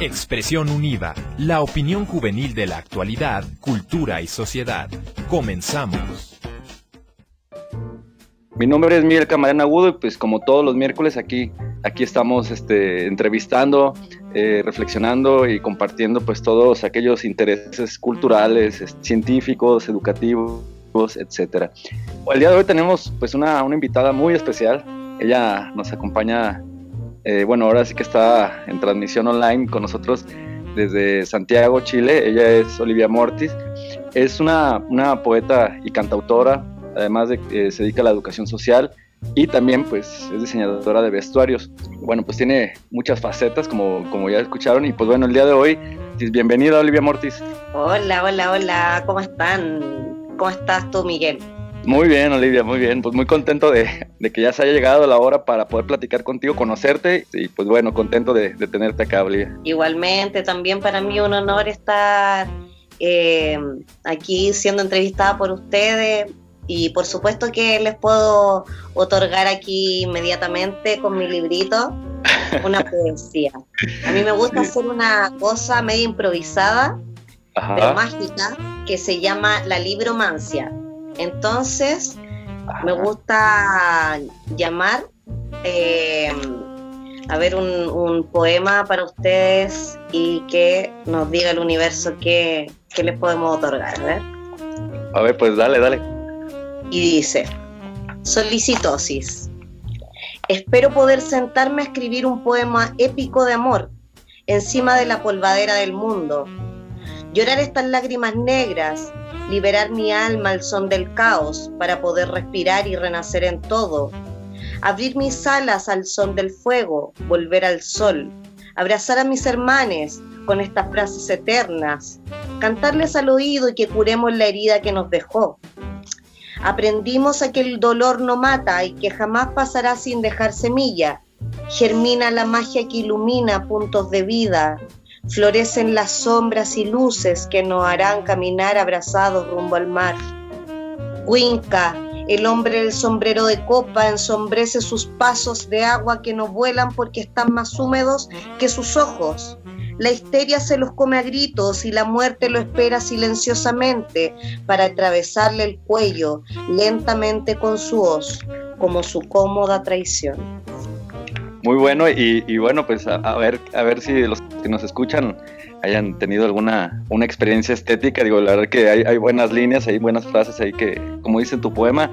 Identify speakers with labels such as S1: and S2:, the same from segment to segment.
S1: Expresión Unida, la opinión juvenil de la actualidad, cultura y sociedad. Comenzamos.
S2: Mi nombre es Miguel Camarena Agudo y pues como todos los miércoles aquí, aquí estamos este, entrevistando, eh, reflexionando y compartiendo pues todos aquellos intereses culturales, científicos, educativos, etcétera. El día de hoy tenemos pues una, una invitada muy especial. Ella nos acompaña eh, bueno, ahora sí que está en transmisión online con nosotros desde Santiago, Chile. Ella es Olivia Mortis. Es una, una poeta y cantautora, además de que se dedica a la educación social y también pues es diseñadora de vestuarios. Bueno, pues tiene muchas facetas como, como ya escucharon y pues bueno, el día de hoy, bienvenida Olivia Mortis.
S3: Hola, hola, hola, ¿cómo están? ¿Cómo estás tú, Miguel?
S2: Muy bien, Olivia, muy bien. Pues muy contento de, que ya se haya llegado la hora para poder platicar contigo, conocerte y pues bueno, contento de, tenerte acá, Olivia.
S3: Igualmente, también para mí un honor estar eh, aquí siendo entrevistada por ustedes y por supuesto que les puedo otorgar aquí inmediatamente con mi librito una poesía. A mí me gusta hacer una cosa medio improvisada, pero mágica, que se llama la libromancia entonces, me gusta llamar eh, a ver un, poema para ustedes y que nos diga el universo qué, les podemos otorgar. A ver.
S2: A ver, pues dale, dale.
S3: Y dice, solicitosis. Espero poder sentarme a escribir un poema épico de amor encima de la polvadera del mundo. Llorar estas lágrimas negras liberar mi alma al son del caos para poder respirar y renacer en todo, abrir mis alas al son del fuego, volver al sol, abrazar a mis hermanes con estas frases eternas, cantarles al oído y que curemos la herida que nos dejó. Aprendimos a que el dolor no mata y que jamás pasará sin dejar semilla. Germina la magia que ilumina puntos de vida, florecen las sombras y luces que nos harán caminar abrazados rumbo al mar. Huinca, el hombre del sombrero de copa, ensombrece sus pasos de agua que no vuelan porque están más húmedos que sus ojos. La histeria se los come a gritos y la muerte lo espera silenciosamente para atravesarle el cuello lentamente con su hoz, como su cómoda traición.
S2: Muy bueno y, bueno, pues a, ver, a ver si los que nos escuchan hayan tenido alguna una experiencia estética. Digo, la verdad que hay, hay buenas líneas, hay buenas frases ahí que, como dice tu poema,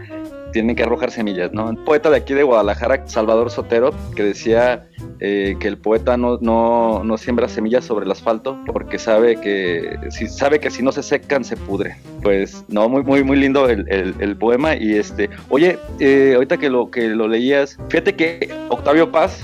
S2: tienen que arrojar semillas, ¿no? Un poeta de aquí de Guadalajara, Salvador Sotero, que decía eh, que el poeta no, no, no, siembra semillas sobre el asfalto porque sabe que si sabe que si no se secan se pudre. Pues no, muy muy muy lindo el, el, poema y este, oye, eh, ahorita que lo que lo leías, fíjate que Octavio Paz,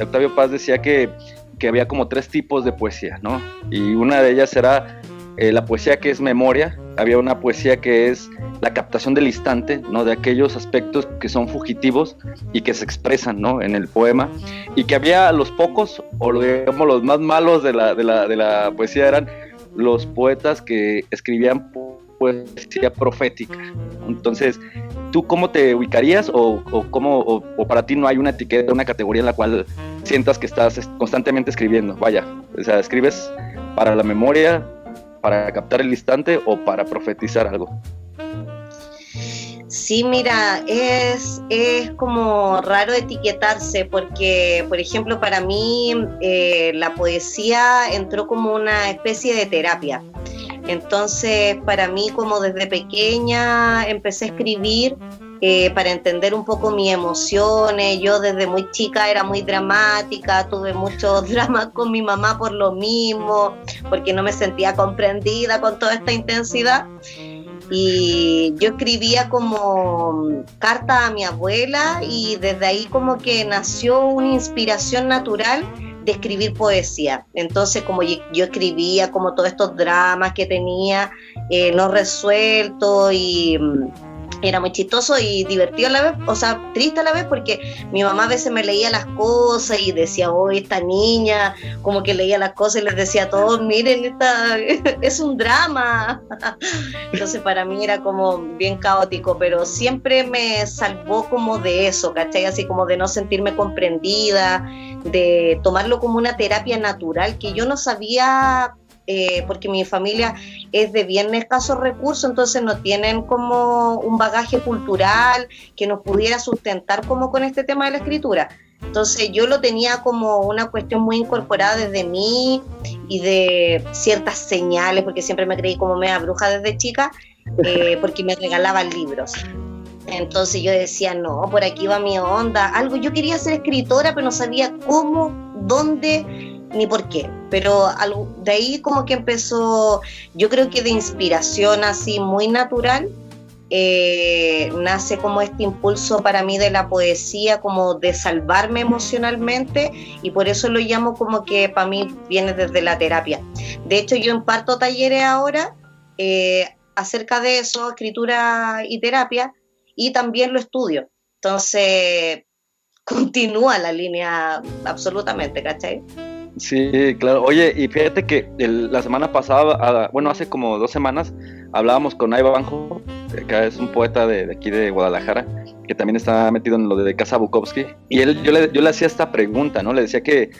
S2: Octavio Paz decía que que había como tres tipos de poesía, ¿no? Y una de ellas era eh, la poesía que es memoria, había una poesía que es la captación del instante, ¿no? De aquellos aspectos que son fugitivos y que se expresan, ¿no? En el poema. Y que había los pocos, o digamos los más malos de la, de la, de la poesía eran los poetas que escribían poesía profética. Entonces, ¿tú cómo te ubicarías o, o cómo, o, para ti no hay una etiqueta, una categoría en la cual sientas que estás constantemente escribiendo? Vaya, o sea, escribes para la memoria, para captar el instante o para profetizar algo.
S3: Sí, mira, es, es como raro etiquetarse porque, por ejemplo, para mí eh, la poesía entró como una especie de terapia. Entonces, para mí, como desde pequeña empecé a escribir eh, para entender un poco mis emociones. Yo desde muy chica era muy dramática, tuve muchos dramas con mi mamá por lo mismo, porque no me sentía comprendida con toda esta intensidad. Y yo escribía como carta a mi abuela y desde ahí como que nació una inspiración natural de escribir poesía. Entonces, como yo, escribía como todos estos dramas que tenía eh, no resueltos y era muy chistoso y divertido a la vez, o sea, triste a la vez porque mi mamá a veces me leía las cosas y decía, oh, esta niña, como que leía las cosas y les decía a todos, miren, esta es un drama. Entonces para mí era como bien caótico, pero siempre me salvó como de eso, ¿cachai? Así como de no sentirme comprendida, de tomarlo como una terapia natural que yo no sabía eh, porque mi familia es de bien escasos recursos, entonces no tienen como un bagaje cultural que nos pudiera sustentar como con este tema de la escritura. Entonces yo lo tenía como una cuestión muy incorporada desde mí y de ciertas señales, porque siempre me creí como media bruja desde chica, eh, porque me regalaban libros. Entonces yo decía, no, por aquí va mi onda, algo, yo quería ser escritora, pero no sabía cómo, dónde ni por qué. Pero de ahí como que empezó, yo creo que de inspiración así muy natural, eh, nace como este impulso para mí de la poesía, como de salvarme emocionalmente y por eso lo llamo como que para mí viene desde la terapia. De hecho, yo imparto talleres ahora eh, acerca de eso, escritura y terapia, y también lo estudio. Entonces, continúa la línea absolutamente, ¿cachai?
S2: Sí, claro. Oye, y fíjate que la semana pasada, bueno, hace como dos semanas, hablábamos con Aiba Banjo, que es un poeta de, aquí de Guadalajara, que también está metido en lo de Casa Bukowski. Y él, yo le, yo le hacía esta pregunta, ¿no? Le decía que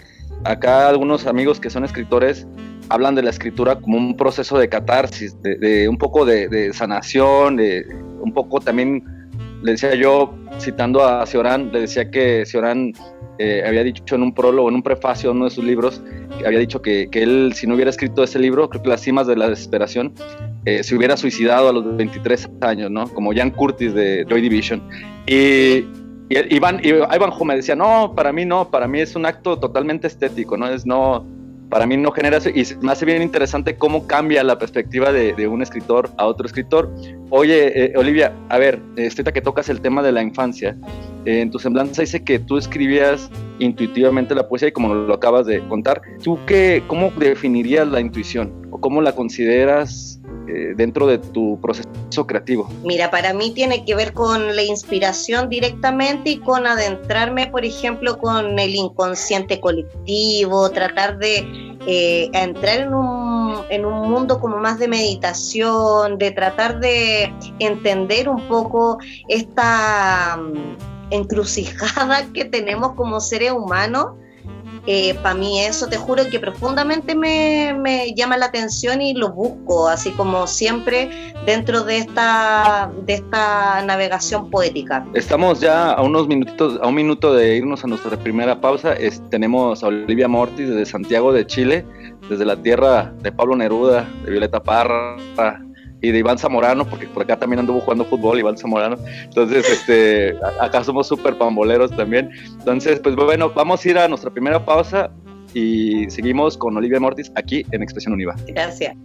S2: acá algunos amigos que son escritores hablan de la escritura como un proceso de catarsis, de, un poco de, sanación, de un poco también, le decía yo, citando a Ciorán, le decía que Ciorán eh, había dicho en un prólogo, en un prefacio de uno de sus libros, que había dicho que, que, él, si no hubiera escrito ese libro, creo que Las cimas de la desesperación, eh, se hubiera suicidado a los 23 años, ¿no? Como Jan Curtis de Joy Division. Y, y Iván, y Ivanhoe me decía, no, para mí no, para mí es un acto totalmente estético, ¿no? Es no, para mí no genera eso y me hace bien interesante cómo cambia la perspectiva de, un escritor a otro escritor. Oye, eh, Olivia, a ver, ahorita que tocas el tema de la infancia, eh, en tu semblanza dice que tú escribías intuitivamente la poesía y como lo acabas de contar, ¿tú qué, cómo definirías la intuición o cómo la consideras eh, dentro de tu proceso creativo?
S3: Mira, para mí tiene que ver con la inspiración directamente y con adentrarme, por ejemplo, con el inconsciente colectivo, tratar de eh, entrar en un, en un mundo como más de meditación, de tratar de entender un poco esta mm, encrucijada que tenemos como seres humanos eh, para mí eso te juro que profundamente me, me, llama la atención y lo busco, así como siempre dentro de esta, de esta navegación poética.
S2: Estamos ya a unos minutitos, a un minuto de irnos a nuestra primera pausa. tenemos a Olivia Mortis desde Santiago de Chile, desde la tierra de Pablo Neruda, de Violeta Parra, y de Iván Zamorano, porque por acá también anduvo jugando fútbol, Iván Zamorano. Entonces, este, acá somos súper pamboleros también. Entonces, pues bueno, vamos a ir a nuestra primera pausa y seguimos con Olivia Mortis aquí en Expresión Univa.
S3: Gracias.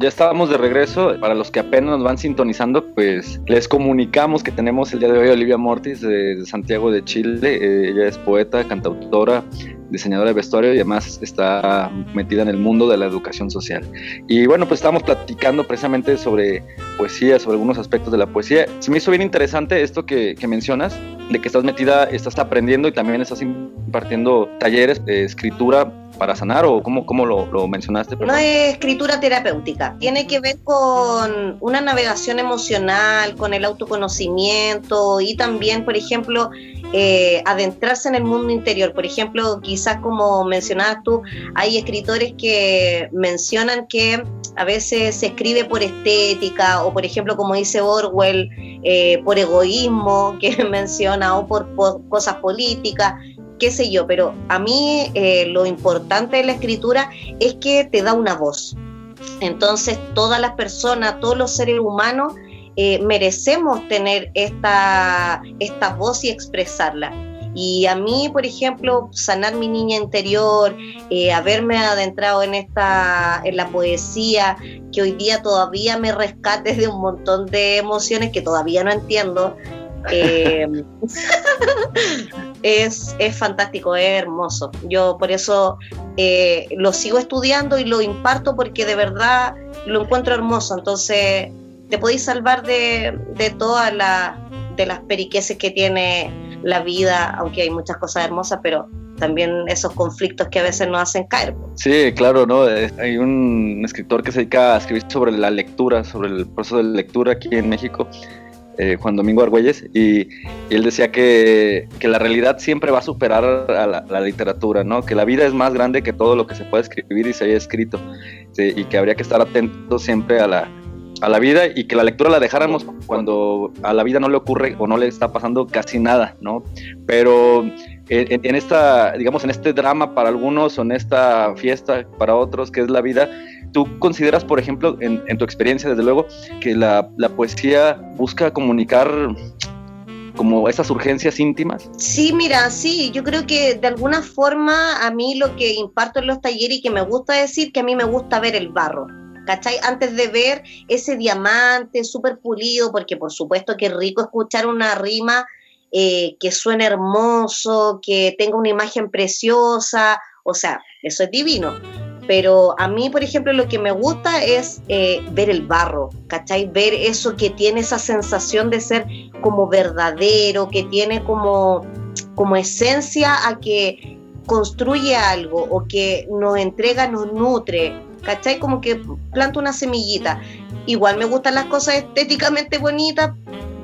S2: Ya estábamos de regreso. Para los que apenas nos van sintonizando, pues les comunicamos que tenemos el día de hoy a Olivia Mortis de, Santiago de Chile. Eh, ella es poeta, cantautora, diseñadora de vestuario y además está metida en el mundo de la educación social. Y bueno, pues estamos platicando precisamente sobre poesía, sobre algunos aspectos de la poesía. Se me hizo bien interesante esto que, mencionas, de que estás metida, estás aprendiendo y también estás impartiendo talleres de escritura para sanar o cómo, cómo lo, lo mencionaste?
S3: No es escritura terapéutica, tiene que ver con una navegación emocional, con el autoconocimiento y también, por ejemplo, eh, adentrarse en el mundo interior. Por ejemplo, quizás como mencionabas tú, hay escritores que mencionan que a veces se escribe por estética o, por ejemplo, como dice Orwell, eh, por egoísmo, que menciona, o por, cosas políticas qué sé yo, pero a mí eh, lo importante de la escritura es que te da una voz. Entonces, todas las personas, todos los seres humanos, eh, merecemos tener esta, esta voz y expresarla. Y a mí, por ejemplo, sanar mi niña interior, eh, haberme adentrado en esta, en la poesía, que hoy día todavía me rescate de un montón de emociones que todavía no entiendo. Eh, es, es, fantástico, es hermoso. Yo por eso lo sigo estudiando y lo imparto porque de verdad lo encuentro hermoso. Entonces, te podéis salvar de, de todas de las periqueces que tiene la vida, aunque hay muchas cosas hermosas, pero también esos conflictos que a veces nos hacen caer.
S2: Sí, claro, ¿no? Hay un escritor que se dedica a escribir sobre la lectura, sobre el proceso de lectura aquí en México. eh, Juan Domingo Argüelles, y, él decía que, la realidad siempre va a superar a la, literatura, ¿no? Que la vida es más grande que todo lo que se puede escribir y se haya escrito, y que habría que estar atentos siempre a la, a la vida y que la lectura la dejáramos cuando a la vida no le ocurre o no le está pasando casi nada, ¿no? Pero en, esta, digamos, en este drama para algunos o en esta fiesta para otros que es la vida, ¿tú consideras, por ejemplo, en, tu experiencia, desde luego, que la, la poesía busca comunicar como esas urgencias íntimas?
S3: Sí, mira, sí, yo creo que de alguna forma a mí lo que imparto en los talleres y que me gusta decir que a mí me gusta ver el barro. ¿Cachai? Antes de ver ese diamante súper pulido, porque por supuesto que es rico escuchar una rima eh, que suene hermoso, que tenga una imagen preciosa, o sea, eso es divino. Pero a mí, por ejemplo, lo que me gusta es eh, ver el barro, ¿cachai? Ver eso que tiene esa sensación de ser como verdadero, que tiene como, como esencia a que construye algo o que nos entrega, nos nutre, ¿cachai? Como que planta una semillita. Igual me gustan las cosas estéticamente bonitas,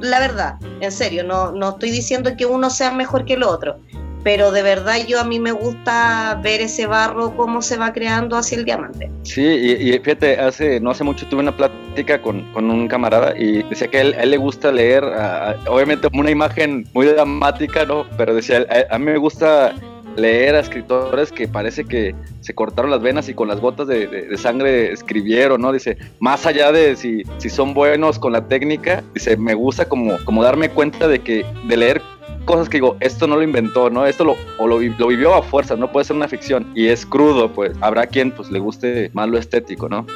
S3: la verdad, en serio, no, no estoy diciendo que uno sea mejor que el otro, pero de verdad yo a mí me gusta ver ese barro cómo se va creando hacia el diamante.
S2: Sí, y, fíjate, hace, no hace mucho tuve una plática con, con un camarada y decía que a él, le gusta leer, obviamente una imagen muy dramática, ¿no? Pero decía, a mí me gusta leer a escritores que parece que se cortaron las venas y con las gotas de, sangre escribieron, ¿no? Dice, más allá de si, si son buenos con la técnica, dice, me gusta como, como darme cuenta de que, de leer cosas que digo, esto no lo inventó, ¿no? Esto lo, o lo, vivió a fuerza, no puede ser una ficción. Y es crudo, pues habrá quien pues le guste más lo estético, ¿no?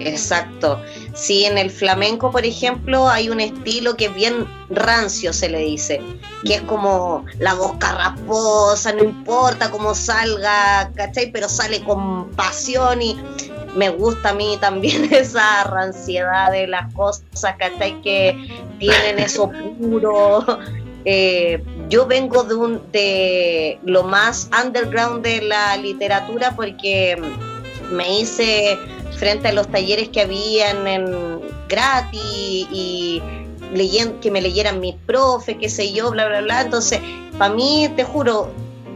S3: Exacto. Sí, en el flamenco, por ejemplo, hay un estilo que es bien rancio, se le dice, que es como la voz carraposa, no importa cómo salga, ¿cachai? Pero sale con pasión y me gusta a mí también esa ranciedad de las cosas, ¿cachai? Que tienen eso puro. Eh, yo vengo de, un, de lo más underground de la literatura porque me hice frente a los talleres que habían en gratis y leyen, que me leyeran mis profes, qué sé yo, bla, bla, bla. Entonces, para mí, te juro,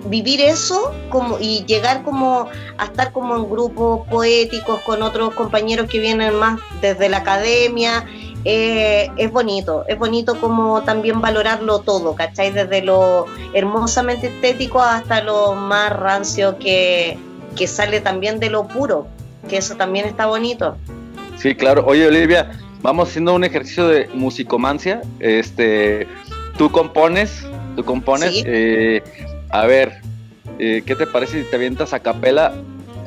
S3: vivir eso como y llegar como a estar como en grupos poéticos con otros compañeros que vienen más desde la academia eh, es bonito, es bonito como también valorarlo todo, ¿cachai? Desde lo hermosamente estético hasta lo más rancio que, que sale también de lo puro que eso también está bonito.
S2: Sí, claro. Oye, Olivia, vamos haciendo un ejercicio de musicomancia. Este, tú compones, tú compones. Eh, a ver, eh, ¿qué te parece si te avientas a capela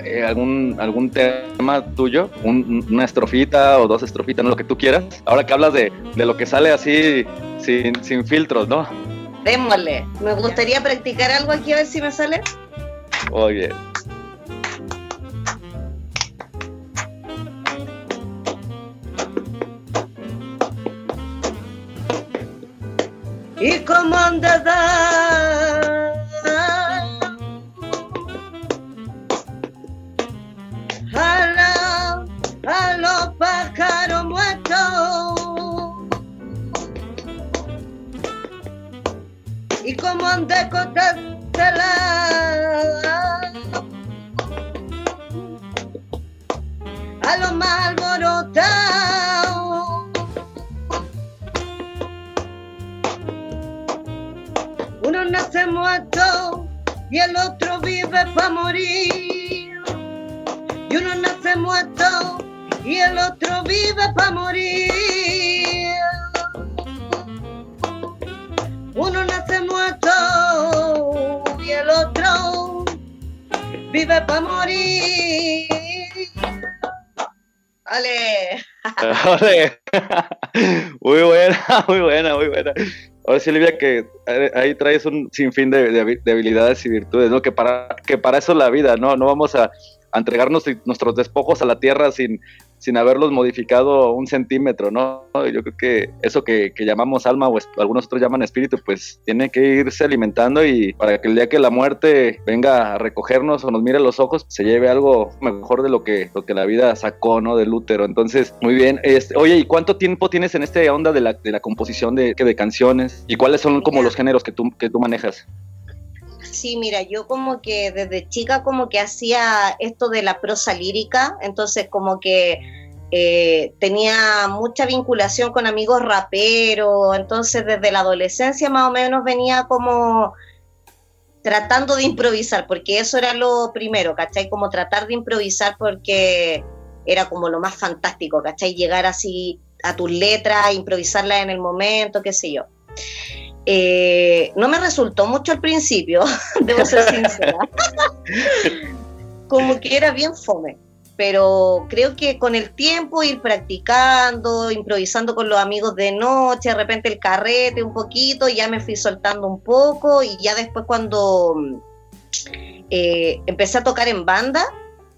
S2: eh, algún, algún tema tuyo? una estrofita o dos estrofitas, no lo que tú quieras. Ahora que hablas de, de lo que sale así sin, sin filtros, ¿no?
S3: Démosle. Me gustaría practicar algo aquí a ver si me sale.
S2: Oye.
S3: Y como andada a, a los pájaros muertos y como ande la a los más nace muerto y el otro vive para morir. Y uno nace muerto y el otro vive para morir. Uno nace muerto y el otro vive para morir. Ale.
S2: Muy buena, muy buena, muy buena. Ahora sí, Olivia, que ahí traes un sinfín de, de, habilidades y virtudes, ¿no? Que para, que para eso es la vida, ¿no? No vamos a, entregarnos nuestros despojos a la tierra sin, sin haberlos modificado un centímetro, ¿no? Yo creo que eso que, llamamos alma o algunos otros llaman espíritu, pues tiene que irse alimentando y para que el día que la muerte venga a recogernos o nos mire los ojos, se lleve algo mejor de lo que, lo que la vida sacó, ¿no? Del útero. Entonces, muy bien. Este, oye, ¿y cuánto tiempo tienes en esta onda de la, de la composición de, de canciones? ¿Y cuáles son como los géneros que tú, que tú manejas?
S3: Sí, mira, yo como que desde chica como que hacía esto de la prosa lírica, entonces como que eh, tenía mucha vinculación con amigos raperos, entonces desde la adolescencia más o menos venía como tratando de improvisar, porque eso era lo primero, ¿cachai? Como tratar de improvisar porque era como lo más fantástico, ¿cachai? Llegar así a tus letras, improvisarlas en el momento, qué sé yo. Eh, no me resultó mucho al principio, debo ser sincera. Como que era bien fome. Pero creo que con el tiempo ir practicando, improvisando con los amigos de noche, de repente el carrete un poquito, ya me fui soltando un poco y ya después cuando eh, empecé a tocar en banda,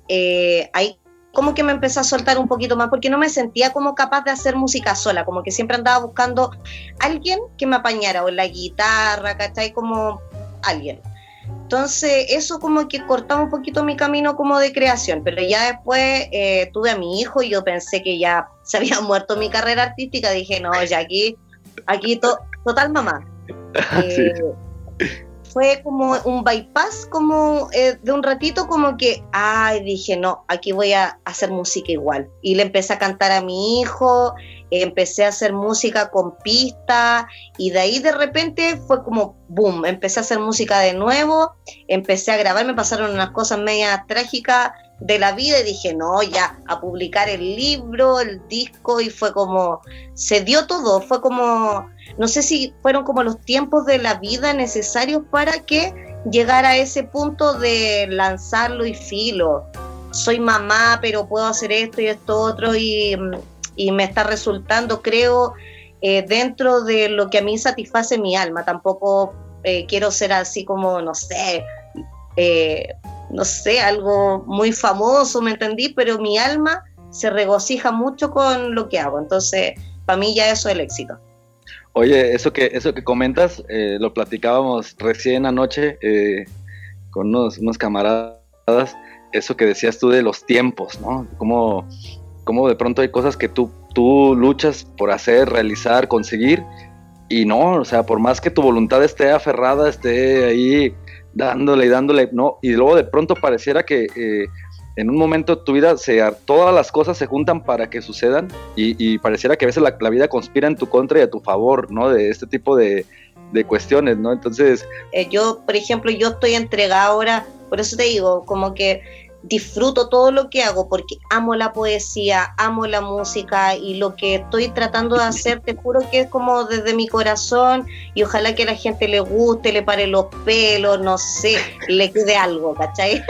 S3: eh, ahí como que me empecé a soltar un poquito más porque no me sentía como capaz de hacer música sola, como que siempre andaba buscando alguien que me apañara o la guitarra, ¿cachai? Como alguien. Entonces eso como que cortaba un poquito mi camino como de creación, pero ya después eh, tuve a mi hijo y yo pensé que ya se había muerto mi carrera artística, dije, no, ya aquí, aquí total mamá. Eh, fue como un bypass, como eh, de un ratito, como que, ay, dije, no, aquí voy a hacer música igual. Y le empecé a cantar a mi hijo, empecé a hacer música con pista, y de ahí de repente fue como, boom, empecé a hacer música de nuevo, empecé a grabar, me pasaron unas cosas medias trágicas de la vida y dije, no, ya, a publicar el libro, el disco, y fue como, se dio todo, fue como no sé si fueron como los tiempos de la vida necesarios para que llegara a ese punto de lanzarlo y filo. Soy mamá, pero puedo hacer esto y esto otro y, me está resultando, creo, eh, dentro de lo que a mí satisface mi alma. Tampoco eh, quiero ser así como, no sé, eh, no sé, algo muy famoso, ¿me entendí? Pero mi alma se regocija mucho con lo que hago. Entonces, para mí ya eso es el éxito.
S2: Oye, eso que, eso que comentas, eh, lo platicábamos recién anoche eh, con unos, unos, camaradas, eso que decías tú de los tiempos, ¿no? Cómo, cómo de pronto hay cosas que tú, tú luchas por hacer, realizar, conseguir, y no, o sea, por más que tu voluntad esté aferrada, esté ahí dándole y dándole, no, y luego de pronto pareciera que... Eh, en un momento de tu vida se, todas las cosas se juntan para que sucedan y, pareciera que a veces la, vida conspira en tu contra y a tu favor, ¿no? De este tipo de, cuestiones, ¿no? Entonces...
S3: Eh, yo, por ejemplo, yo estoy entregada ahora, por eso te digo, como que disfruto todo lo que hago porque amo la poesía, amo la música y lo que estoy tratando de hacer, te juro que es como desde mi corazón y ojalá que a la gente le guste, le pare los pelos, no sé, le quede algo, ¿cachai?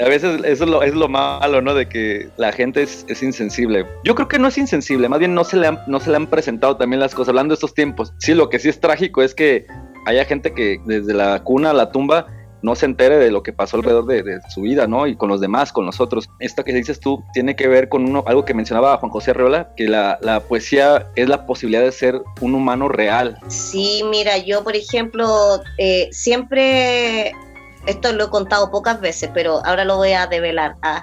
S2: A veces eso es lo, es lo malo, ¿no? De que la gente es, insensible. Yo creo que no es insensible, más bien no se, le han, no se le han presentado también las cosas, hablando de estos tiempos. Sí, lo que sí es trágico es que haya gente que desde la cuna a la tumba no se entere de lo que pasó alrededor de, su vida, ¿no? Y con los demás, con nosotros. Esto que dices tú tiene que ver con uno, algo que mencionaba Juan José Arreola, que la, poesía es la posibilidad de ser un humano real.
S3: Sí, mira, yo por ejemplo, eh, siempre, esto lo he contado pocas veces, pero ahora lo voy a develar. Ah,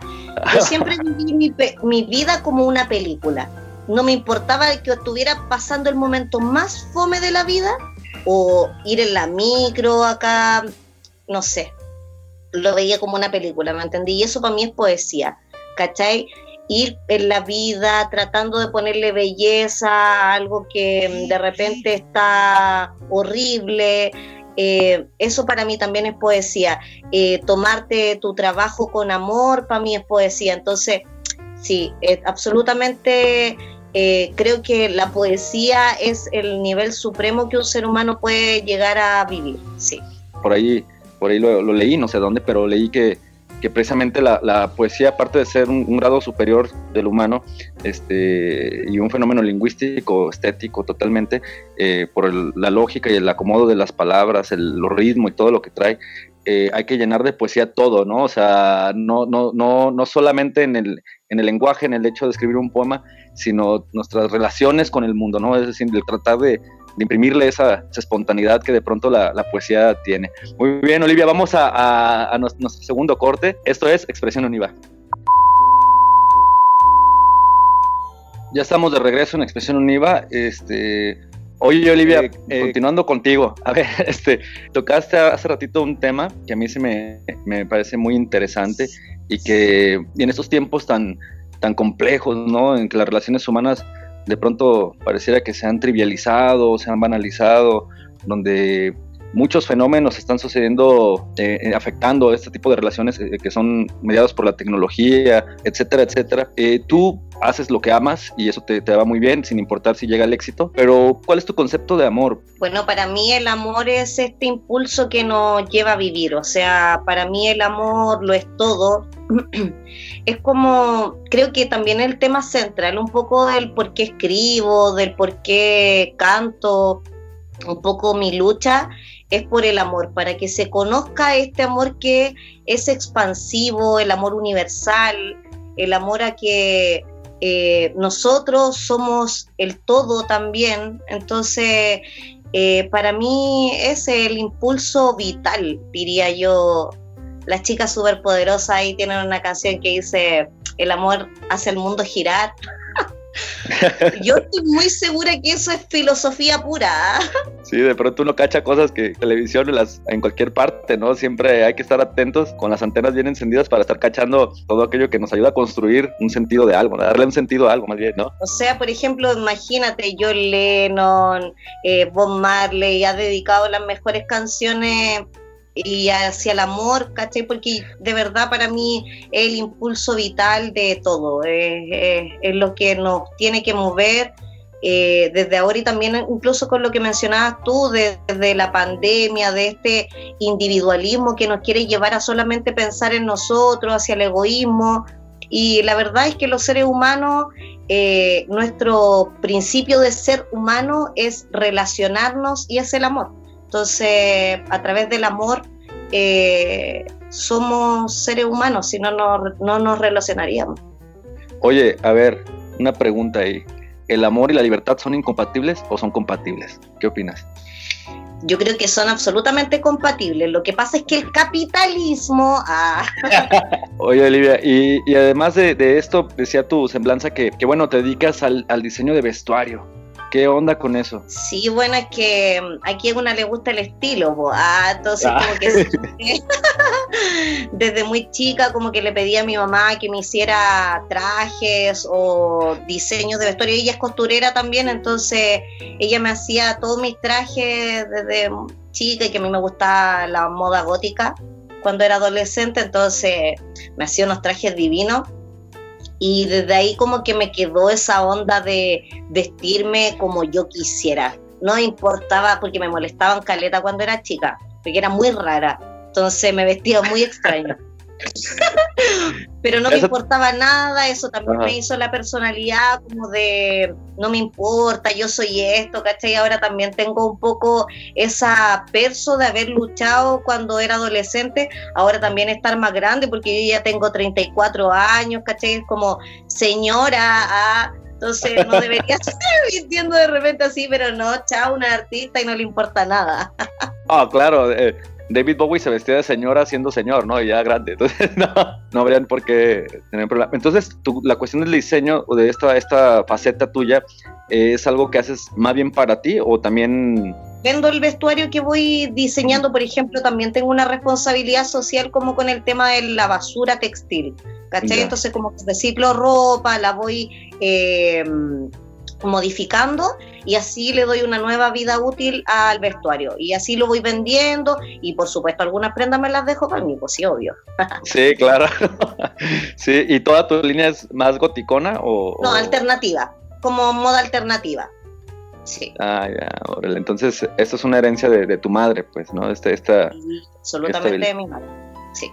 S3: yo siempre viví mi, mi vida como una película. No me importaba que estuviera pasando el momento más fome de la vida o ir en la micro acá no sé, lo veía como una película, ¿me entendí? Y eso para mí es poesía, ¿cachai? Ir en la vida tratando de ponerle belleza a algo que de repente está horrible. Eh, eso para mí también es poesía. Eh, tomarte tu trabajo con amor para mí es poesía. Entonces, sí, absolutamente eh, creo que la poesía es el nivel supremo que un ser humano puede llegar a vivir. Sí.
S2: Por ahí por ahí lo, leí, no sé dónde, pero leí que, precisamente la, poesía, aparte de ser un, grado superior del humano este, y un fenómeno lingüístico, estético totalmente, eh, por la lógica y el acomodo de las palabras, el, ritmo y todo lo que trae, eh, hay que llenar de poesía todo, ¿no? O sea, no, no, no, no solamente en el, en el lenguaje, en el hecho de escribir un poema, sino nuestras relaciones con el mundo, ¿no? Es decir, el tratar de, imprimirle esa, espontaneidad que de pronto la, poesía tiene. Muy bien, Olivia, vamos a, nuestro segundo corte. Esto es Expresión Univa. Ya estamos de regreso en Expresión Univa. Este, Oye, Olivia, eh, eh, continuando contigo, a ver, este, tocaste hace ratito un tema que a mí se me, me parece muy interesante y que en estos tiempos tan, tan complejos, ¿no? En que las relaciones humanas de pronto pareciera que se han trivializado, se han banalizado, donde muchos fenómenos están sucediendo, eh, eh, afectando este tipo de relaciones eh, que son mediados por la tecnología, etcétera, etcétera. tú haces lo que amas y eso te, te, va muy bien, sin importar si llega el éxito, pero ¿cuál es tu concepto de amor?
S3: Bueno, para mí el amor es este impulso que nos lleva a vivir, o sea, para mí el amor lo es todo. es como, creo que también el tema central, un poco del por qué escribo, del por qué canto, un poco mi lucha es por el amor, para que se conozca este amor que es expansivo, el amor universal, el amor a que eh, nosotros somos el todo también. Entonces, eh, para mí es el impulso vital, diría yo. Las chicas superpoderosas ahí tienen una canción que dice, el amor hace el mundo girar. Yo estoy muy segura que eso es filosofía pura.
S2: Sí, de pronto uno cacha cosas que televisión las, en cualquier parte, ¿no? Siempre hay que estar atentos con las antenas bien encendidas para estar cachando todo aquello que nos ayuda a construir un sentido de algo, darle un sentido a algo más bien, ¿no?
S3: O sea, por ejemplo, imagínate John Lennon, eh, Bob Marley ha dedicado las mejores canciones y hacia el amor, ¿cachai? Porque de verdad para mí es el impulso vital de todo, es, lo que nos tiene que mover eh, desde ahora y también incluso con lo que mencionabas tú, desde la pandemia, de este individualismo que nos quiere llevar a solamente pensar en nosotros, hacia el egoísmo. Y la verdad es que los seres humanos, eh, nuestro principio de ser humano es relacionarnos y es el amor. Entonces, a través del amor eh, somos seres humanos, si no, no nos relacionaríamos.
S2: Oye, a ver, una pregunta ahí. ¿El amor y la libertad son incompatibles o son compatibles? ¿Qué opinas?
S3: Yo creo que son absolutamente compatibles. Lo que pasa es que el capitalismo. Ah.
S2: Oye, Olivia, y, además de, esto, decía tu semblanza que, que bueno, te dedicas al, al diseño de vestuario. ¿Qué onda con eso?
S3: Sí, bueno, es que mm, aquí a una le gusta el estilo, ah, entonces ah. como que desde muy chica como que le pedí a mi mamá que me hiciera trajes o diseños de vestuario. Ella es costurera también, entonces ella me hacía todos mis trajes desde chica y que a mí me gustaba la moda gótica cuando era adolescente, entonces me hacía unos trajes divinos y desde ahí como que me quedó esa onda de vestirme como yo quisiera. No importaba porque me molestaban caleta cuando era chica, porque era muy rara. Entonces me vestía muy extraño. Pero no me importaba nada, eso también me hizo la personalidad como de no me importa, yo soy esto, ¿cachai? Ahora también tengo un poco esa perso de haber luchado cuando era adolescente, ahora también estar más grande porque yo ya tengo 34 años, ¿cachai? Es como señora, ah, entonces no debería estar vistiendo de repente así, pero no, chao, una artista y no le importa nada.
S2: Ah, claro, eh, David Bowie se vestía de señora siendo señor, ¿no? Y ya grande. Entonces, no, no habrían por qué tener problema. Entonces, la cuestión del diseño o de esta, esta faceta tuya es algo que haces más bien para ti o también...
S3: Vendo el vestuario que voy diseñando, por ejemplo, también tengo una responsabilidad social como con el tema de la basura textil. ¿Cachai? Entonces, como reciclo ropa, la voy... Eh, modificando y así le doy una nueva vida útil al vestuario y así lo voy vendiendo y por supuesto algunas prendas me las dejo para mí, pues sí, obvio.
S2: Sí, claro. sí, ¿y toda tu línea es más goticona o...?
S3: No, alternativa, como moda alternativa. Sí.
S2: Ah, ya, entonces esto es una herencia de, tu madre, pues, ¿no? Este, esta,
S3: absolutamente de mi madre.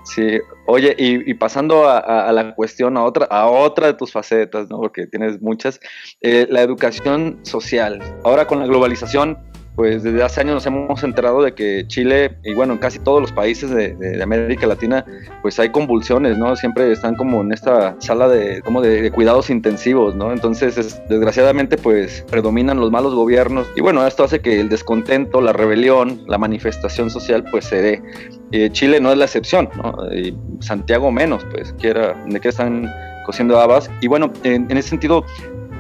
S2: Sí. Oye, y, pasando a, la cuestión, a otra, a otra de tus facetas, ¿no? Porque tienes muchas, eh, la educación social. Ahora con la globalización, pues desde hace años nos hemos enterado de que Chile, y bueno, en casi todos los países de, América Latina, pues hay convulsiones, ¿no? Siempre están como en esta sala de, como de, cuidados intensivos, ¿no? Entonces, desgraciadamente, pues predominan los malos gobiernos. Y bueno, esto hace que el descontento, la rebelión, la manifestación social, pues se dé. Chile no es la excepción, ¿no? Y Santiago menos, pues, quiera, de que están cociendo habas. Y bueno, en, ese sentido,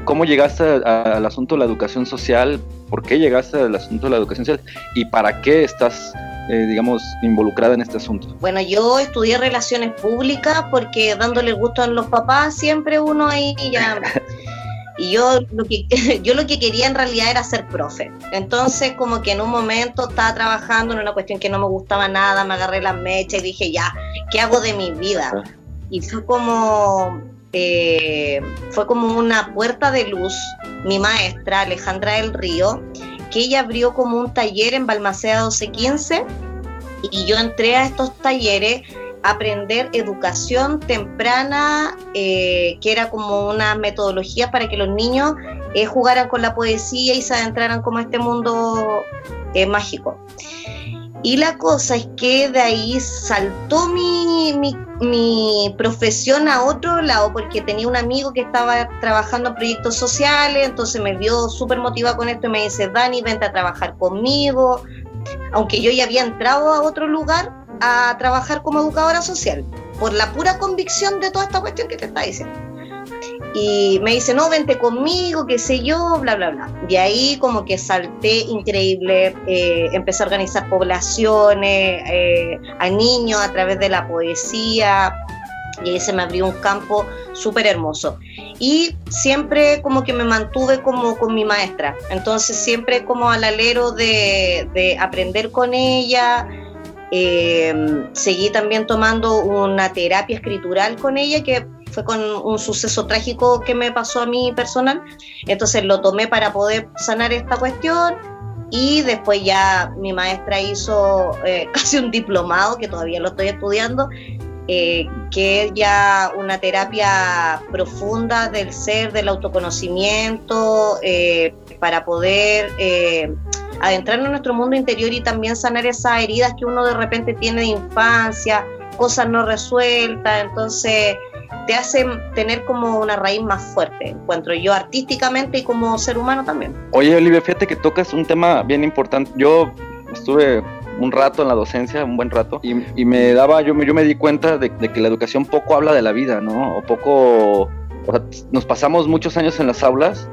S2: ¿cómo llegaste al asunto de la educación social? ¿Por qué llegaste al asunto de la educación social? ¿Y para qué estás, eh, digamos, involucrada en este asunto?
S3: Bueno, yo estudié relaciones públicas porque dándole gusto a los papás, siempre uno ahí ya... Y yo lo que yo lo que quería en realidad era ser profe. Entonces, como que en un momento estaba trabajando en una cuestión que no me gustaba nada, me agarré la mecha y dije, ya, ¿qué hago de mi vida? Y fue como eh, fue como una puerta de luz, mi maestra Alejandra del Río, que ella abrió como un taller en Balmaceda 1215 y yo entré a estos talleres a aprender educación temprana, eh, que era como una metodología para que los niños eh, jugaran con la poesía y se adentraran como a este mundo mágico. Y la cosa es que de ahí saltó mi, mi, profesión a otro lado, porque tenía un amigo que estaba trabajando en proyectos sociales, entonces me vio súper motivada con esto y me dice, Dani, vente a trabajar conmigo, aunque yo ya había entrado a otro lugar a trabajar como educadora social, por la pura convicción de toda esta cuestión que te está diciendo y me dice, no, vente conmigo, qué sé yo, bla, bla, bla. Y ahí como que salté increíble, eh, empecé a organizar poblaciones, eh, a niños a través de la poesía, y ahí se me abrió un campo súper hermoso. Y siempre como que me mantuve como con mi maestra, entonces siempre como al alero de, de aprender con ella, eh, seguí también tomando una terapia escritural con ella que fue con un suceso trágico que me pasó a mí personal, entonces lo tomé para poder sanar esta cuestión y después ya mi maestra hizo eh, casi un diplomado, que todavía lo estoy estudiando, eh, que es ya una terapia profunda del ser, del autoconocimiento, eh, para poder adentrarnos en nuestro mundo interior y también sanar esas heridas que uno de repente tiene de infancia, cosas no resueltas, entonces te hacen tener como una raíz más fuerte, encuentro yo artísticamente y como ser humano también.
S2: Oye, Olivia, fíjate que tocas un tema bien importante. Yo estuve un rato en la docencia, un buen rato, y, me daba, yo, yo me di cuenta de, que la educación poco habla de la vida, ¿no? O poco, o sea, nos pasamos muchos años en las aulas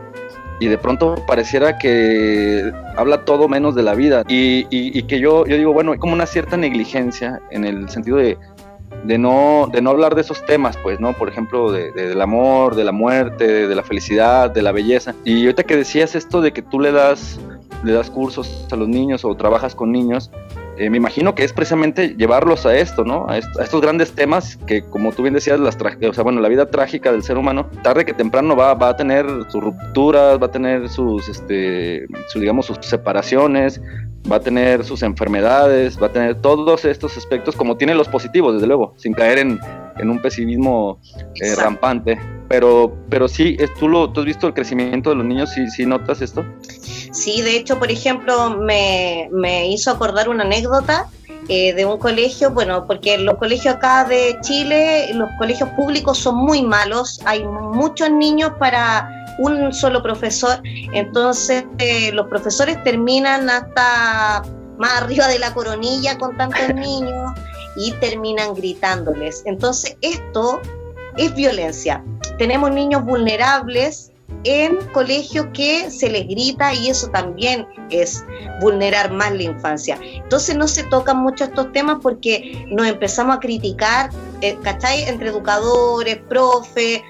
S2: y de pronto pareciera que habla todo menos de la vida. Y, y, que yo, yo digo, bueno, hay como una cierta negligencia en el sentido de, de no, de no hablar de esos temas, pues, ¿no? Por ejemplo, de, del amor, de la muerte, de la felicidad, de la belleza. Y ahorita que decías esto de que tú le das, le das cursos a los niños o trabajas con niños, eh, me imagino que es precisamente llevarlos a esto, ¿no? A, estos grandes temas que, como tú bien decías, las o sea, bueno, la vida trágica del ser humano, tarde que temprano va, va a tener sus rupturas, va a tener sus, este, digamos, sus separaciones, va a tener sus enfermedades, va a tener todos estos aspectos como tiene los positivos, desde luego, sin caer en, un pesimismo eh, rampante. Pero, pero sí, ¿tú, lo, ¿tú has visto el crecimiento de los niños? ¿Sí, sí notas esto?
S3: Sí, de hecho, por ejemplo, me, hizo acordar una anécdota eh, de un colegio, bueno, porque los colegios acá de Chile, los colegios públicos son muy malos, hay muchos niños para un solo profesor, entonces eh, los profesores terminan hasta más arriba de la coronilla con tantos niños y terminan gritándoles. Entonces esto es violencia. Tenemos niños vulnerables en colegios que se les grita y eso también es vulnerar más la infancia. Entonces no se tocan mucho estos temas porque nos empezamos a criticar, eh, ¿cachai? Entre educadores, profes,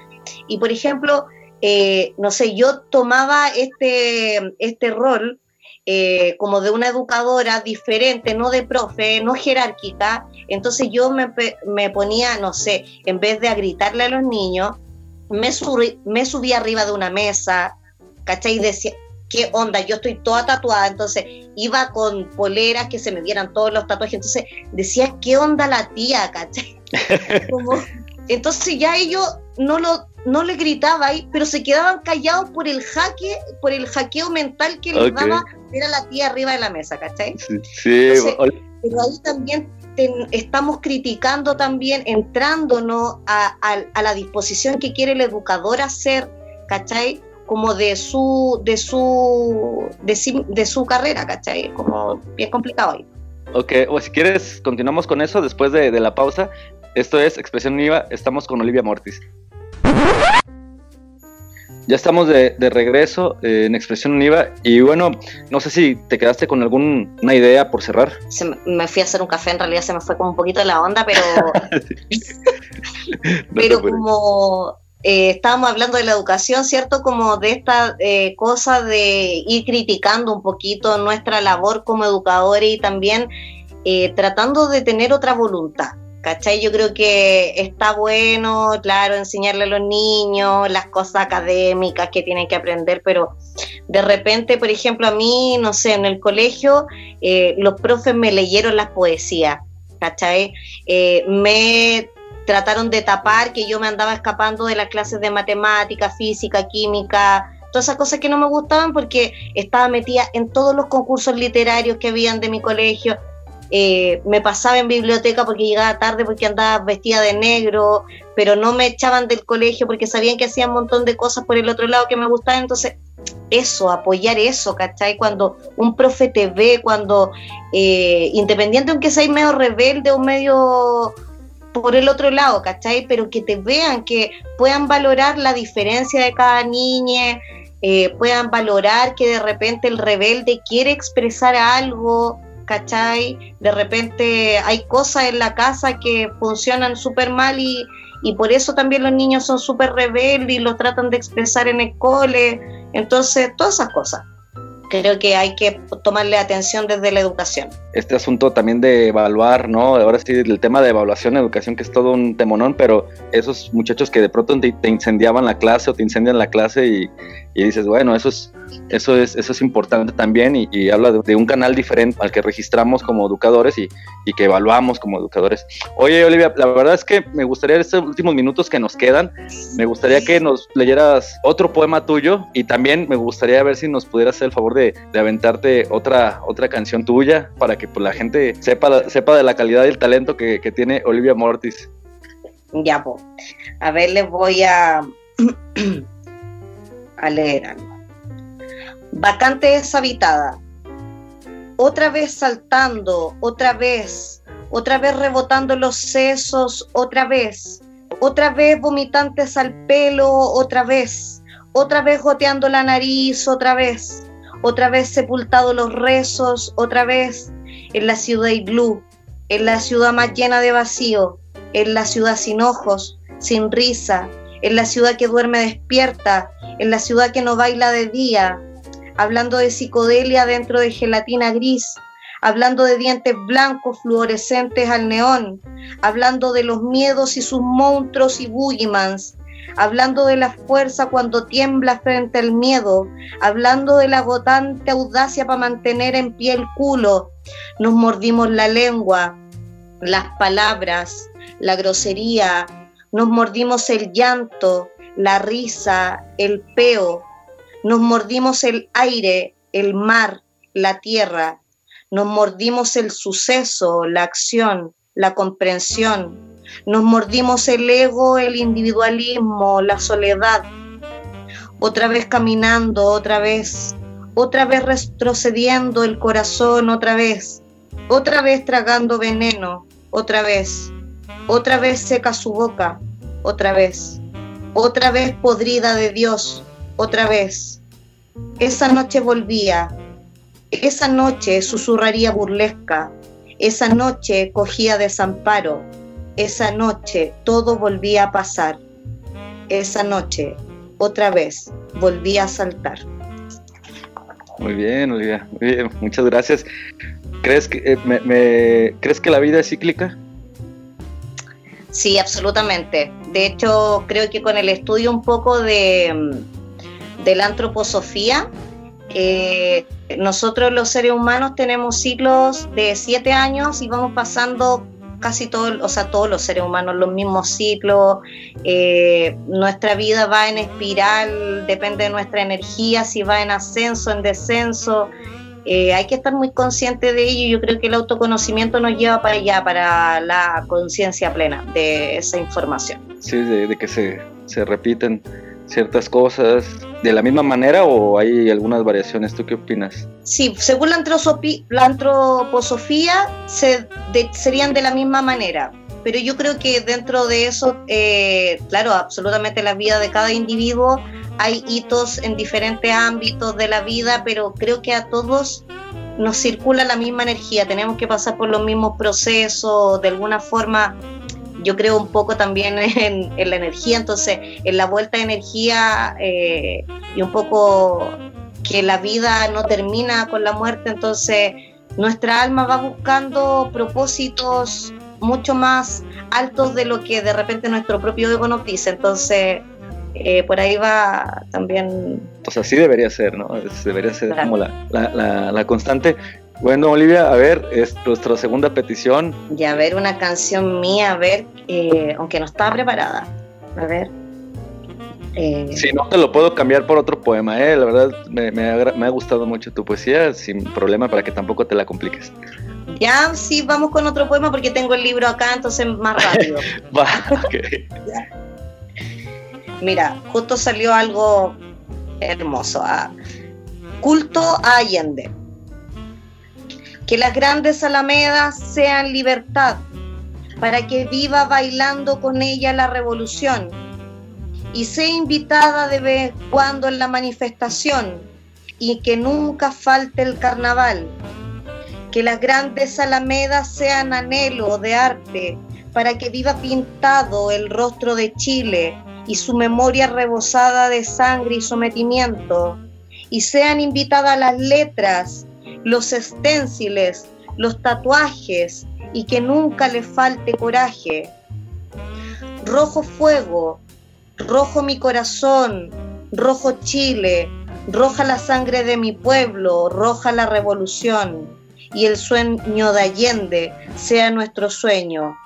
S3: y por ejemplo, eh, no sé, yo tomaba este, este rol eh, como de una educadora diferente, no de profe, no jerárquica, entonces yo me, ponía, no sé, en vez de a gritarle a los niños, me subí, me subí arriba de una mesa, ¿cachai? Y decía, ¿qué onda? Yo estoy toda tatuada, entonces iba con poleras que se me vieran todos los tatuajes, entonces decía, ¿qué onda la tía? ¿cachai? entonces ya ellos no lo no le gritaba ahí, pero se quedaban callados por el jaque, por el hackeo mental que les daba era la tía arriba de la mesa, ¿cachai?
S2: Sí,
S3: pero ahí también estamos criticando también, entrándonos a, a, la disposición que quiere el educador hacer, ¿cachai? Como de su, de su, de, su carrera, ¿cachai? Como bien complicado ahí.
S2: Ok, o si quieres, continuamos con eso después de, de la pausa. Esto es Expresión IVA, estamos con Olivia Mortis. Ya estamos de, regreso eh, en Expresión Univa y bueno, no sé si te quedaste con alguna idea por cerrar.
S3: me fui a hacer un café, en realidad se me fue como un poquito la onda, pero... pero como eh, estábamos hablando de la educación, ¿cierto? Como de esta eh, cosa de ir criticando un poquito nuestra labor como educadores y también tratando de tener otra voluntad. ¿Cachai? Yo creo que está bueno, claro, enseñarle a los niños las cosas académicas que tienen que aprender, pero de repente, por ejemplo, a mí, no sé, en el colegio, eh, los profes me leyeron las poesías, ¿cachai? Eh, me trataron de tapar que yo me andaba escapando de las clases de matemática, física, química, todas esas cosas que no me gustaban porque estaba metida en todos los concursos literarios que habían de mi colegio, eh, me pasaba en biblioteca porque llegaba tarde porque andaba vestida de negro, pero no me echaban del colegio porque sabían que hacía un montón de cosas por el otro lado que me gustaban, entonces eso, apoyar eso, ¿cachai? Cuando un profe te ve, cuando eh, independiente aunque seas medio rebelde o medio por el otro lado, ¿cachai? Pero que te vean, que puedan valorar la diferencia de cada niña, eh, puedan valorar que de repente el rebelde quiere expresar algo, De repente hay cosas en la casa que funcionan súper mal y, y, por eso también los niños son súper rebeldes y lo tratan de expresar en el cole. Entonces, todas esas cosas creo que hay que tomarle atención desde la educación.
S2: Este asunto también de evaluar, ¿no? Ahora sí, el tema de evaluación, educación, que es todo un temonón, pero esos muchachos que de pronto te, incendiaban la clase o te incendian la clase y, y dices, bueno, eso es, eso es, eso es importante también y, habla de, un canal diferente al que registramos como educadores y, y, que evaluamos como educadores. Oye, Olivia, la verdad es que me gustaría estos últimos minutos que nos quedan, me gustaría que nos leyeras otro poema tuyo y también me gustaría ver si nos pudieras hacer el favor de, de aventarte otra, otra canción tuya para que pues, la gente sepa, sepa de la calidad y el talento que, que tiene Olivia Mortis.
S3: Ya, pues. A ver, les voy a... a leer algo. Vacante deshabitada. Otra vez saltando, otra vez, otra vez rebotando los sesos, otra vez, otra vez vomitantes al pelo, otra vez, otra vez goteando la nariz, otra vez, otra vez sepultado los rezos, otra vez, en la ciudad iglú, en la ciudad más llena de vacío, en la ciudad sin ojos, sin risa, en la ciudad que duerme despierta, en la ciudad que no baila de día, hablando de psicodelia dentro de gelatina gris, hablando de dientes blancos fluorescentes al neón, hablando de los miedos y sus monstruos y boogiemans, hablando de la fuerza cuando tiembla frente al miedo, hablando de la agotante audacia para mantener en pie el culo. Nos mordimos la lengua, las palabras, la grosería, nos mordimos el llanto, la risa, el peo, nos mordimos el aire, el mar, la tierra, nos mordimos el suceso, la acción, la comprensión, nos mordimos el ego, el individualismo, la soledad, otra vez caminando, otra vez, otra vez retrocediendo el corazón, otra vez, otra vez tragando veneno, otra vez otra vez seca su boca, otra vez, otra vez podrida de Dios, otra vez. Esa noche volvía, esa noche susurraría burlesca, esa noche cogía desamparo, esa noche todo volvía a pasar, esa noche otra vez volvía a saltar.
S2: Muy bien, Olivia, muy bien, muchas gracias. ¿Crees que, eh, me, ¿Crees que la vida es cíclica?
S3: Sí, absolutamente. De hecho, creo que con el estudio un poco de, mm, de la antroposofía, eh, nosotros los seres humanos tenemos ciclos de siete años y vamos pasando casi todos, o sea, todos los seres humanos los mismos ciclos. Eh, nuestra vida va en espiral, depende de nuestra energía, si va en ascenso, en descenso. Eh, hay que estar muy consciente de ello. Yo creo que el autoconocimiento nos lleva para allá, para la conciencia plena de esa información.
S2: Sí, de, que se, se, repiten ciertas cosas de la misma manera o hay algunas variaciones. ¿Tú qué opinas?
S3: Sí, según la, la antroposofía se, serían de la misma manera. Pero yo creo que dentro de eso, eh, claro, absolutamente la vida de cada individuo hay hitos en diferentes ámbitos de la vida, pero creo que a todos nos circula la misma energía, tenemos que pasar por los mismos procesos, de alguna forma yo creo un poco también en, la energía, entonces en la vuelta de energía eh, y un poco que la vida no termina con la muerte, entonces nuestra alma va buscando propósitos mucho más altos de lo que de repente nuestro propio ego nos dice, entonces eh, por ahí va también...
S2: Pues así debería ser, ¿no? Debería ser como la, la, la, constante. Bueno, Olivia, a ver, es nuestra segunda petición.
S3: Y a ver, una canción mía, a ver, eh, aunque no estaba preparada. A ver.
S2: Eh, si no, te lo puedo cambiar por otro poema, ¿eh? La verdad, me, me, ha, me ha gustado mucho tu poesía, sin problema, para que tampoco te la compliques.
S3: Ya, sí, vamos con otro poema porque tengo el libro acá, entonces más rápido. Va, ok. Mira, justo salió algo hermoso. ¿ah? Culto a Allende. Que las grandes alamedas sean libertad, para que viva bailando con ella la revolución y sea invitada de vez cuando en la manifestación y que nunca falte el carnaval. Que las grandes alamedas sean anhelo de arte para que viva pintado el rostro de Chile y su memoria rebosada de sangre y sometimiento, y sean invitadas las letras, los esténciles, los tatuajes, y que nunca le falte coraje. Rojo fuego, rojo mi corazón, rojo Chile, roja la sangre de mi pueblo, roja la revolución, y el sueño de Allende sea nuestro sueño,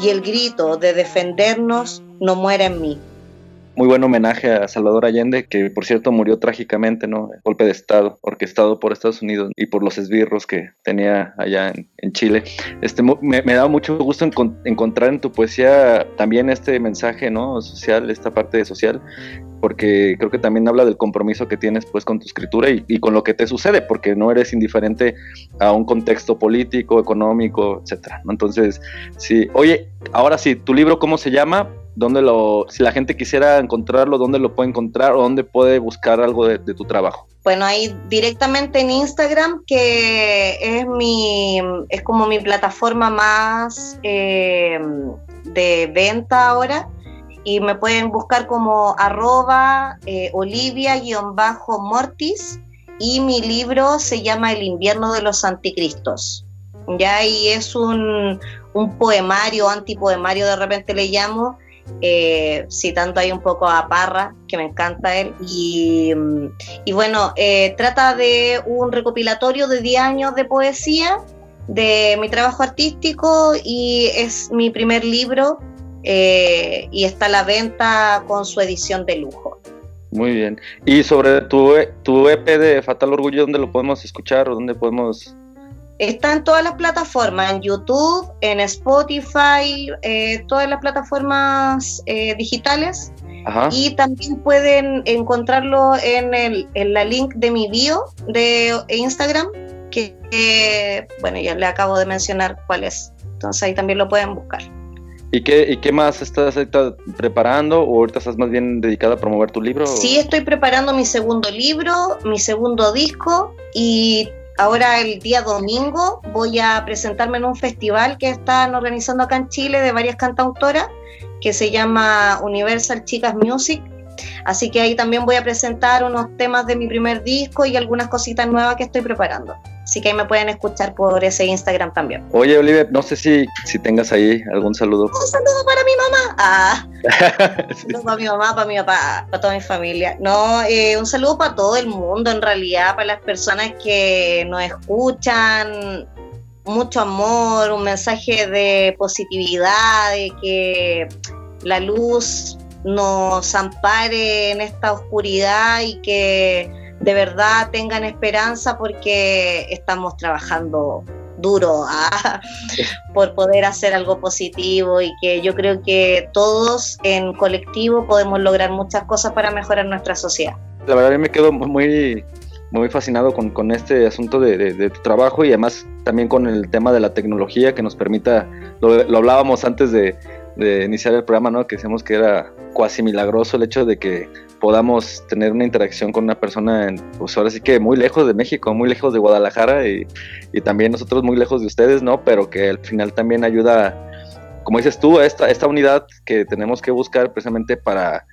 S3: y el grito de defendernos no muera en mí
S2: muy buen homenaje a Salvador Allende, que por cierto murió trágicamente, ¿no? Golpe de Estado, orquestado por Estados Unidos y por los esbirros que tenía allá en, Chile. Este, me, me, da mucho gusto encontrar en tu poesía también este mensaje, ¿no? Social, esta parte social, porque creo que también habla del compromiso que tienes pues con tu escritura y, y, con lo que te sucede, porque no eres indiferente a un contexto político, económico, etcétera. Entonces, sí. Oye, ahora sí, ¿tu libro cómo se llama? Dónde lo, si la gente quisiera encontrarlo, dónde lo puede encontrar o dónde puede buscar algo de, tu trabajo.
S3: Bueno, ahí directamente en Instagram, que es mi, es como mi plataforma más eh, de venta ahora. Y me pueden buscar como arroba eh, olivia-mortis. Y mi libro se llama El invierno de los anticristos. Ya, y es un, un poemario, antipoemario de repente le llamo, eh, citando ahí un poco a Parra, que me encanta él, y, bueno, eh, trata de un recopilatorio de 10 años de poesía, de mi trabajo artístico, y es mi primer libro, eh, y está a la venta con su edición de lujo.
S2: Muy bien. Y sobre tu, tu EP de Fatal Orgullo, ¿dónde lo podemos escuchar o dónde podemos
S3: Está en todas las plataformas, en YouTube, en Spotify, eh, todas las plataformas eh, digitales. Y también pueden encontrarlo en, el, en la link de mi bio de Instagram, que, bueno, ya le acabo de mencionar cuál es. Entonces ahí también lo pueden buscar.
S2: ¿Y qué, ¿Y qué más estás preparando o ahorita estás más bien dedicada a promover tu libro?
S3: Sí, estoy preparando mi segundo libro, mi segundo disco y Ahora el día domingo voy a presentarme en un festival que están organizando acá en Chile de varias cantautoras que se llama Universal Chicas Music. Así que ahí también voy a presentar unos temas de mi primer disco y algunas cositas nuevas que estoy preparando. Así que ahí me pueden escuchar por ese Instagram también.
S2: Oye, Oliver, no sé si, si tengas ahí algún saludo.
S3: Un saludo para mi mamá. Ah, un saludo para mi mamá, para mi papá, para toda mi familia. No, eh, un saludo para todo el mundo, en realidad, para las personas que nos escuchan. Mucho amor, un mensaje de positividad, de que la luz nos ampare en esta oscuridad y que de verdad tengan esperanza porque estamos trabajando duro ah, por poder hacer algo positivo y que yo creo que todos en colectivo podemos lograr muchas cosas para mejorar nuestra sociedad.
S2: La verdad, me quedo muy, muy fascinado con, con este asunto de, de, tu trabajo y además también con el tema de la tecnología que nos permita, lo, lo hablábamos antes de, de, iniciar el programa, ¿no? que decíamos que era cuasi milagroso el hecho de que podamos tener una interacción con una persona, en, pues ahora sí que muy lejos de México, muy lejos de Guadalajara y, y también nosotros muy lejos de ustedes, ¿no? Pero que al final también ayuda, como dices tú, a esta, esta unidad que tenemos que buscar precisamente para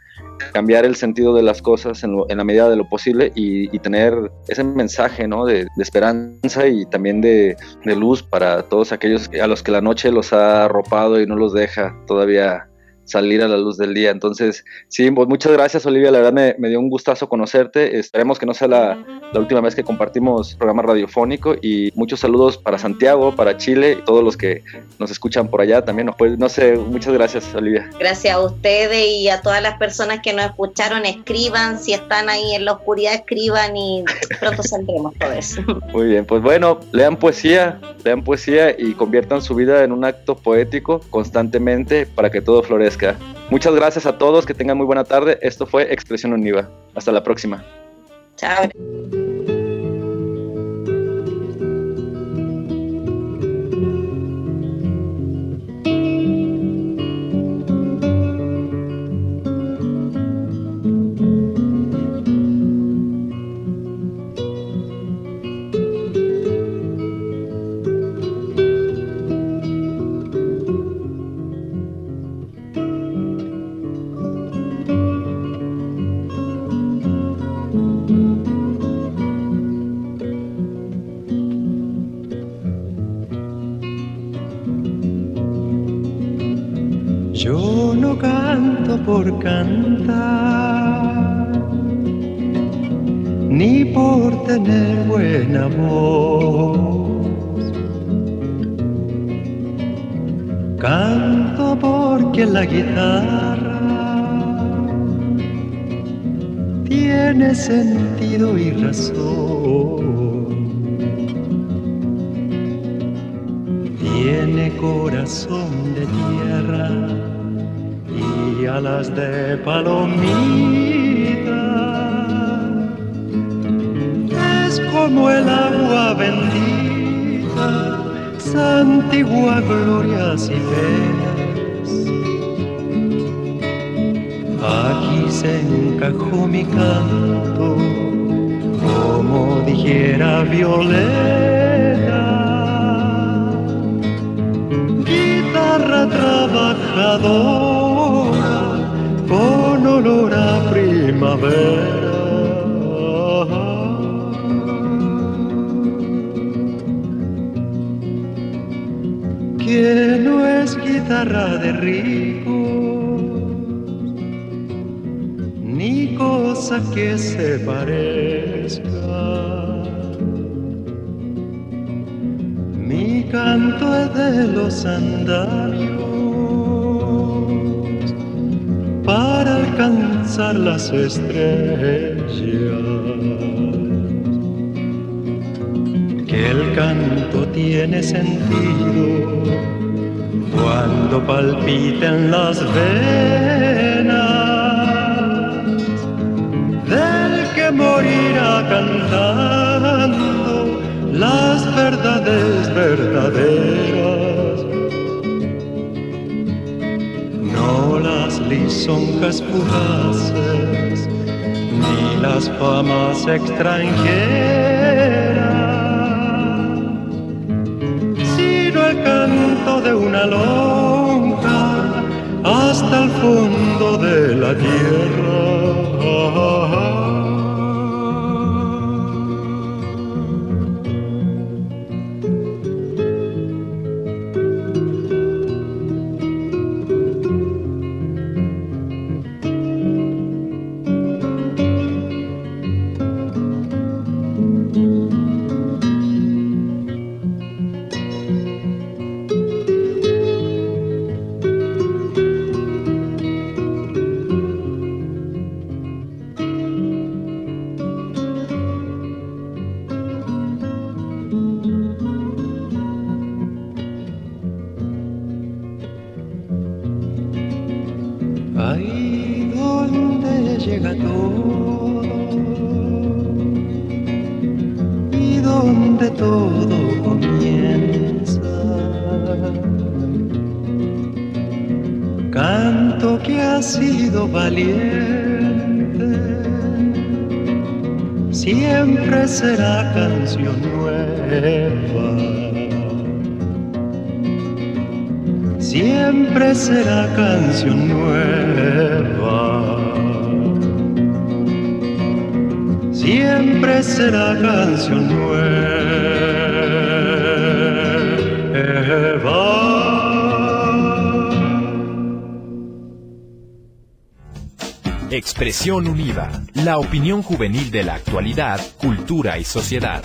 S2: cambiar el sentido de las cosas en, en la medida de lo posible y, y tener ese mensaje ¿no? de, de esperanza y también de, de, luz para todos aquellos a los que la noche los ha arropado y no los deja todavía salir a la luz del día. Entonces, sí, pues muchas gracias Olivia, la verdad me, me dio un gustazo conocerte. Esperemos que no sea la, la, última vez que compartimos programa radiofónico y muchos saludos para Santiago, para Chile y todos los que nos escuchan por allá también. Pues, no sé, muchas gracias Olivia.
S3: Gracias a ustedes y a todas las personas que nos escucharon, escriban, si están ahí en la oscuridad, escriban y pronto saldremos todo eso.
S2: Muy bien, pues bueno, lean poesía, lean poesía y conviertan su vida en un acto poético constantemente para que todo florezca. Muchas gracias a todos, que tengan muy buena tarde. Esto fue Expresión Univa. Hasta la próxima.
S3: Chao.
S4: Por cantar, ni por tener buena voz. Canto porque la guitarra tiene sentido y razón. Tiene corazón de tierra alas de palomita. Es como el agua bendita, santigua glorias y penas. Aquí se encajó mi canto, como dijera Violeta. Guitarra trabajadora con olor primavera. Que no es guitarra de rico, ni cosa que se parezca. Mi canto es de los andamios alcanzar las estrellas. Que el canto tiene sentido cuando palpiten las venas del que morirá cantando las verdades verdaderas. Lisonjas fugaces, ni las famas extranjeras, sino el canto de una lonja hasta el fondo de la tierra.
S1: Expresión Unida, la opinión juvenil de la actualidad, cultura y sociedad.